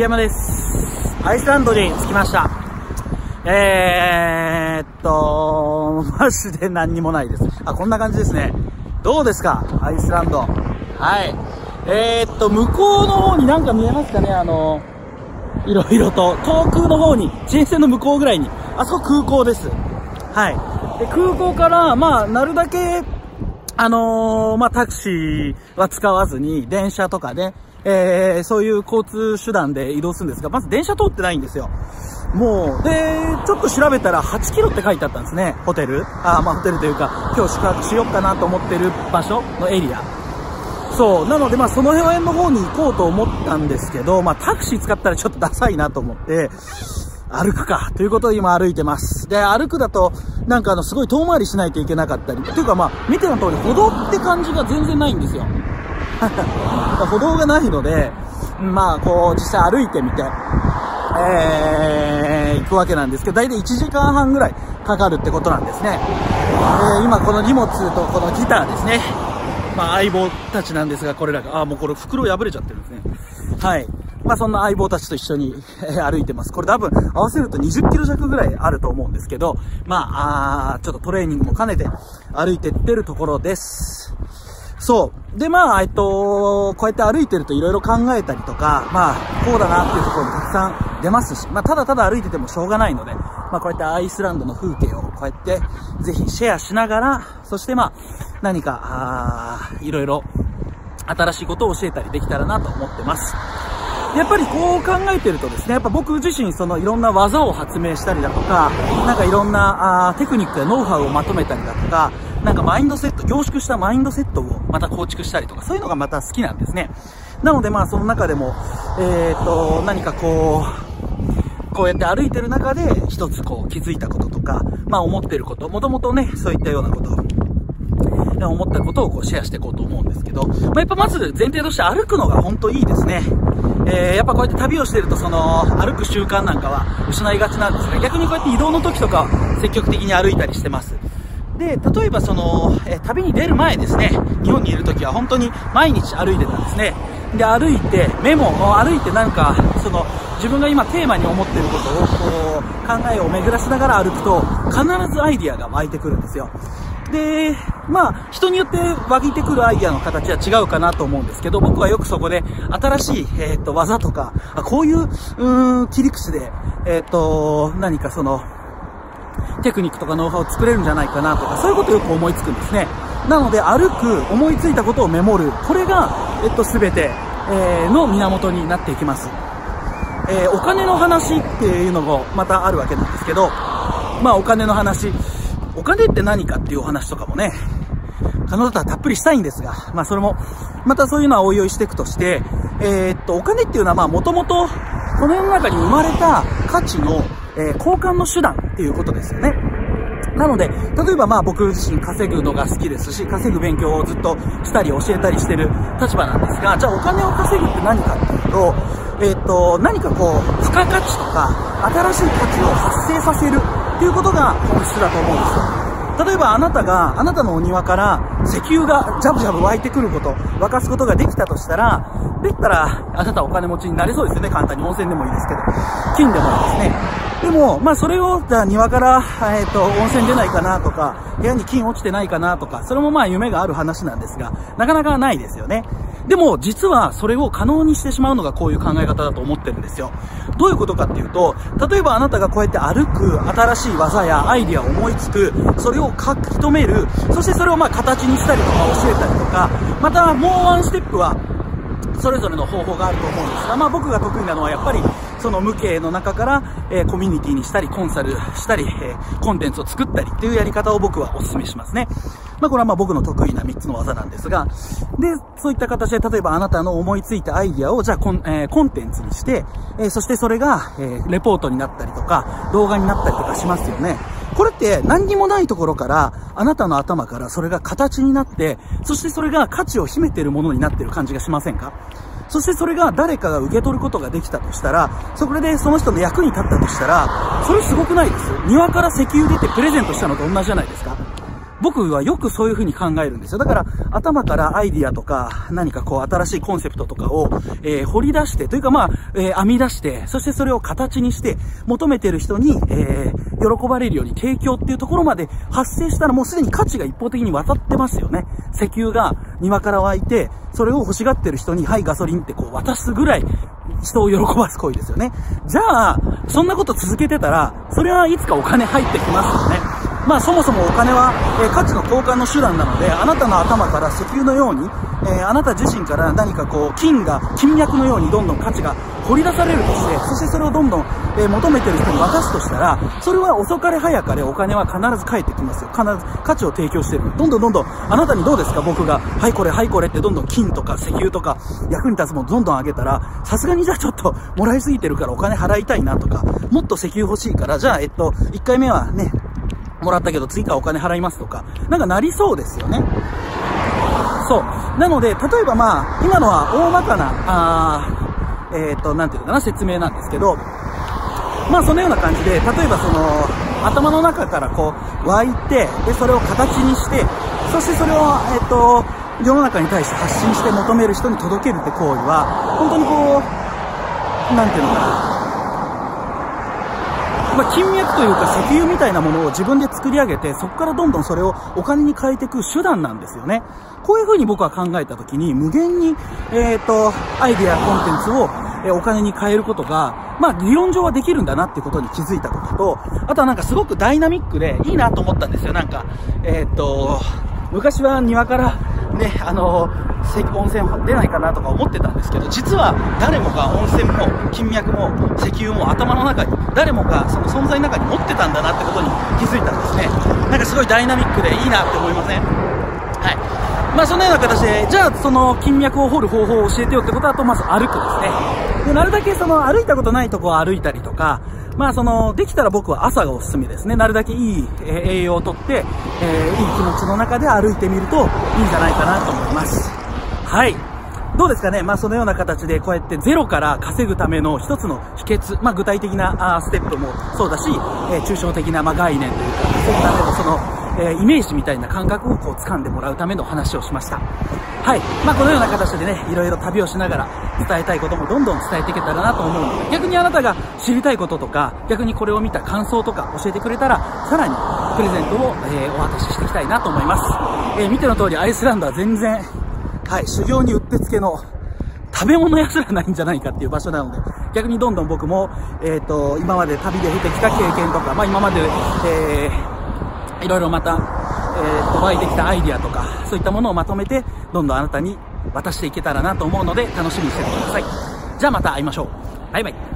池山です。アイスランドに着きました。えー、っと、マジで何にもないです。あ、こんな感じですね。どうですか？アイスランド。はい。えー、っと、向こうの方になんか見えますかね？あの、いろいろと、遠くの方に、人線の向こうぐらいに、あそこ空港です。はい。で、空港から、まあ、なるだけ、あのー、まあ、タクシーは使わずに、電車とかで、えー、そういう交通手段で移動するんですが、まず電車通ってないんですよ。もう、で、ちょっと調べたら8キロって書いてあったんですね、ホテル。あ、まあホテルというか、今日宿泊しようかなと思ってる場所のエリア。そう、なのでまあその辺の方に行こうと思ったんですけど、まあタクシー使ったらちょっとダサいなと思って、歩くか。ということで今歩いてます。で、歩くだと、なんかあの、すごい遠回りしないといけなかったり。というかまあ、見ての通り、歩道って感じが全然ないんですよ。歩道がないので、まあ、こう、実際歩いてみて、えー、行くわけなんですけど、大体1時間半ぐらいかかるってことなんですね。えー、今この荷物とこのギターですね。まあ、相棒たちなんですが、これらが、あ、もうこれ袋破れちゃってるんですね。はい。まあそんな相棒たちと一緒に、え歩いてます。これ多分合わせると20キロ弱ぐらいあると思うんですけど、まあ、あちょっとトレーニングも兼ねて歩いてってるところです。そう。で、まあ、えっと、こうやって歩いてると色々考えたりとか、まあ、こうだなっていうところもたくさん出ますし、まあ、ただただ歩いててもしょうがないので、まあ、こうやってアイスランドの風景をこうやってぜひシェアしながら、そしてまあ、何か、あいろいろ新しいことを教えたりできたらなと思ってます。やっぱりこう考えてるとですね、やっぱ僕自身そのいろんな技を発明したりだとか、なんかいろんなあテクニックやノウハウをまとめたりだとか、なんかマインドセット、凝縮したマインドセットをまた構築したりとか、そういうのがまた好きなんですね。なのでまあその中でも、えー、っと、何かこう、こうやって歩いてる中で一つこう気づいたこととか、まあ思ってること、もともとね、そういったようなこと思ったことをこうシェアしていこうと思うんですけど、まあ、やっぱまず前提として歩くのが本当いいですね。えー、やっぱこうやって旅をしてるとその歩く習慣なんかは失いがちなんですが、逆にこうやって移動の時とか積極的に歩いたりしてます。で、例えばその、えー、旅に出る前ですね、日本にいる時は本当に毎日歩いてたんですね。で、歩いて、メモを歩いてなんか、その、自分が今テーマに思ってることを、こう、考えを巡らしながら歩くと、必ずアイディアが湧いてくるんですよ。で、まあ、人によって湧いてくるアイディアの形は違うかなと思うんですけど、僕はよくそこで新しい、えっ、と、技とか、こういう、うん、切り口で、えっ、と、何かその、テクニックとかノウハウを作れるんじゃないかなとか、そういうことをよく思いつくんですね。なので、歩く、思いついたことをメモる、これが、えっと、すべて、えー、の源になっていきます。えー、お金の話っていうのもまたあるわけなんですけど、まあお金の話、お金って何かっていうお話とかもね、可能だったらたっぷりしたいんですが、まあそれも、またそういうのはおいおいしていくとして、えー、っと、お金っていうのはまあもともと、この世の中に生まれた価値の、えー、交換の手段っていうことですよね。なので、例えばまあ僕自身稼ぐのが好きですし、稼ぐ勉強をずっとしたり教えたりしてる立場なんですが、じゃあお金を稼ぐって何かっていうと、えっ、と、何かこう、付加価値とか、新しい価値を発生させるっていうことが本質だと思うんですよ。例えばあなたが、あなたのお庭から石油がジャブジャブ湧いてくること、沸かすことができたとしたら、できたら、あなたお金持ちになれそうですよね、簡単に。温泉でもいいですけど。金でもいいですね。でも、まあそれを、じゃあ庭から、えっ、ー、と、温泉出ないかなとか、部屋に金落ちてないかなとか、それもまあ夢がある話なんですが、なかなかないですよね。でも、実はそれを可能にしてしまうのがこういう考え方だと思ってるんですよ。どういうことかっていうと、例えばあなたがこうやって歩く、新しい技やアイディアを思いつく、それを書き留める、そしてそれをまあ形にしたりとか教えたりとか、またもうワンステップは、それぞれの方法があると思うんですが、まあ僕が得意なのはやっぱり、その無形の中から、えー、コミュニティにしたり、コンサルしたり、えー、コンテンツを作ったりっていうやり方を僕はお勧めしますね。まあこれはまあ僕の得意な3つの技なんですが、で、そういった形で、例えばあなたの思いついたアイディアを、じゃあコン,、えー、コンテンツにして、えー、そしてそれが、えー、レポートになったりとか、動画になったりとかしますよね。これって何にもないところから、あなたの頭からそれが形になって、そしてそれが価値を秘めてるものになってる感じがしませんか？そしてそれが誰かが受け取ることができたとしたら、それでその人の役に立ったとしたら、それすごくないです。庭から石油出てプレゼントしたのと同じじゃないですか。僕はよくそういう風に考えるんですよ。だから、頭からアイディアとか、何かこう、新しいコンセプトとかを、えー、掘り出して、というかまあ、えー、編み出して、そしてそれを形にして、求めてる人に、えー、喜ばれるように提供っていうところまで発生したら、もうすでに価値が一方的に渡ってますよね。石油が庭から湧いて、それを欲しがってる人に、はい、ガソリンってこう、渡すぐらい、人を喜ばす行為ですよね。じゃあ、そんなこと続けてたら、それはいつかお金入ってきますよね。まあそもそもお金は、えー、価値の交換の手段なので、あなたの頭から石油のように、えー、あなた自身から何かこう、金が、金脈のようにどんどん価値が掘り出されるとして、そしてそれをどんどん、えー、求めてる人に渡すとしたら、それは遅かれ早かれお金は必ず返ってきますよ。必ず価値を提供してる。どんどんどんどん、あなたにどうですか？僕が、はいこれはいこれってどんどん金とか石油とか役に立つものどんどん上げたら、さすがにじゃあちょっともらいすぎてるからお金払いたいなとか、もっと石油欲しいから、じゃあえっと、1回目はね、もらったけど次からお金払いますとか、なんかなりそうですよね。そう。なので、例えばまあ、今のは大まかな、あえっ、ー、と、なんていうのかな、説明なんですけど、まあそのような感じで、例えばその、頭の中からこう、湧いて、で、それを形にして、そしてそれを、えっ、ー、と、世の中に対して発信して求める人に届けるって行為は、本当にこう、なんていうのかな、まあ、金脈というか石油みたいなものを自分で作り上げて、そこからどんどんそれをお金に変えていく手段なんですよね。こういう風に僕は考えたときに、無限に、えっ、ー、と、アイディア、コンテンツを、えお金に変えることが、まあ、理論上はできるんだなってことに気づいたことと、あとはなんかすごくダイナミックでいいなと思ったんですよ。なんか、えっ、ー、と、昔は庭からね、あの温泉出ないかなとか思ってたんですけど、実は誰もが温泉も金脈も石油も頭の中に、誰もがその存在の中に持ってたんだなってことに気づいたんですね。なんかすごいダイナミックでいいなって思いません？はい。まあそのような形で、じゃあその金脈を掘る方法を教えてよってことだと、まず歩くですね。で、なるだけその歩いたことないとこを歩いたりとか、まあその、できたら僕は朝がおすすめですね。なるだけいい栄養をとって、えー、いい気持ちの中で歩いてみるといいんじゃないかなと思います。はい。どうですかね？まあそのような形でこうやってゼロから稼ぐための一つの秘訣、まあ具体的なステップもそうだし、えー、抽象的なま概念というか、そういうためのその、えー、イメージみたいな感覚をこう掴んでもらうための話をしました。はい。まあこのような形でね、いろいろ旅をしながら伝えたいこともどんどん伝えていけたらなと思うので、逆にあなたが知りたいこととか、逆にこれを見た感想とか教えてくれたら、さらにプレゼントを、えー、お渡ししていきたいなと思います。えー、見ての通りアイスランドは全然はい、修行にうってつけの食べ物屋すらないんじゃないかっていう場所なので、逆にどんどん僕も、えっ、ー、と、今まで旅で経てきた経験とか、まあ今まで、えー、いろいろまた、えー、と、湧いてきたアイディアとか、そういったものをまとめて、どんどんあなたに渡していけたらなと思うので、楽しみにしててください。じゃあまた会いましょう。バイバイ。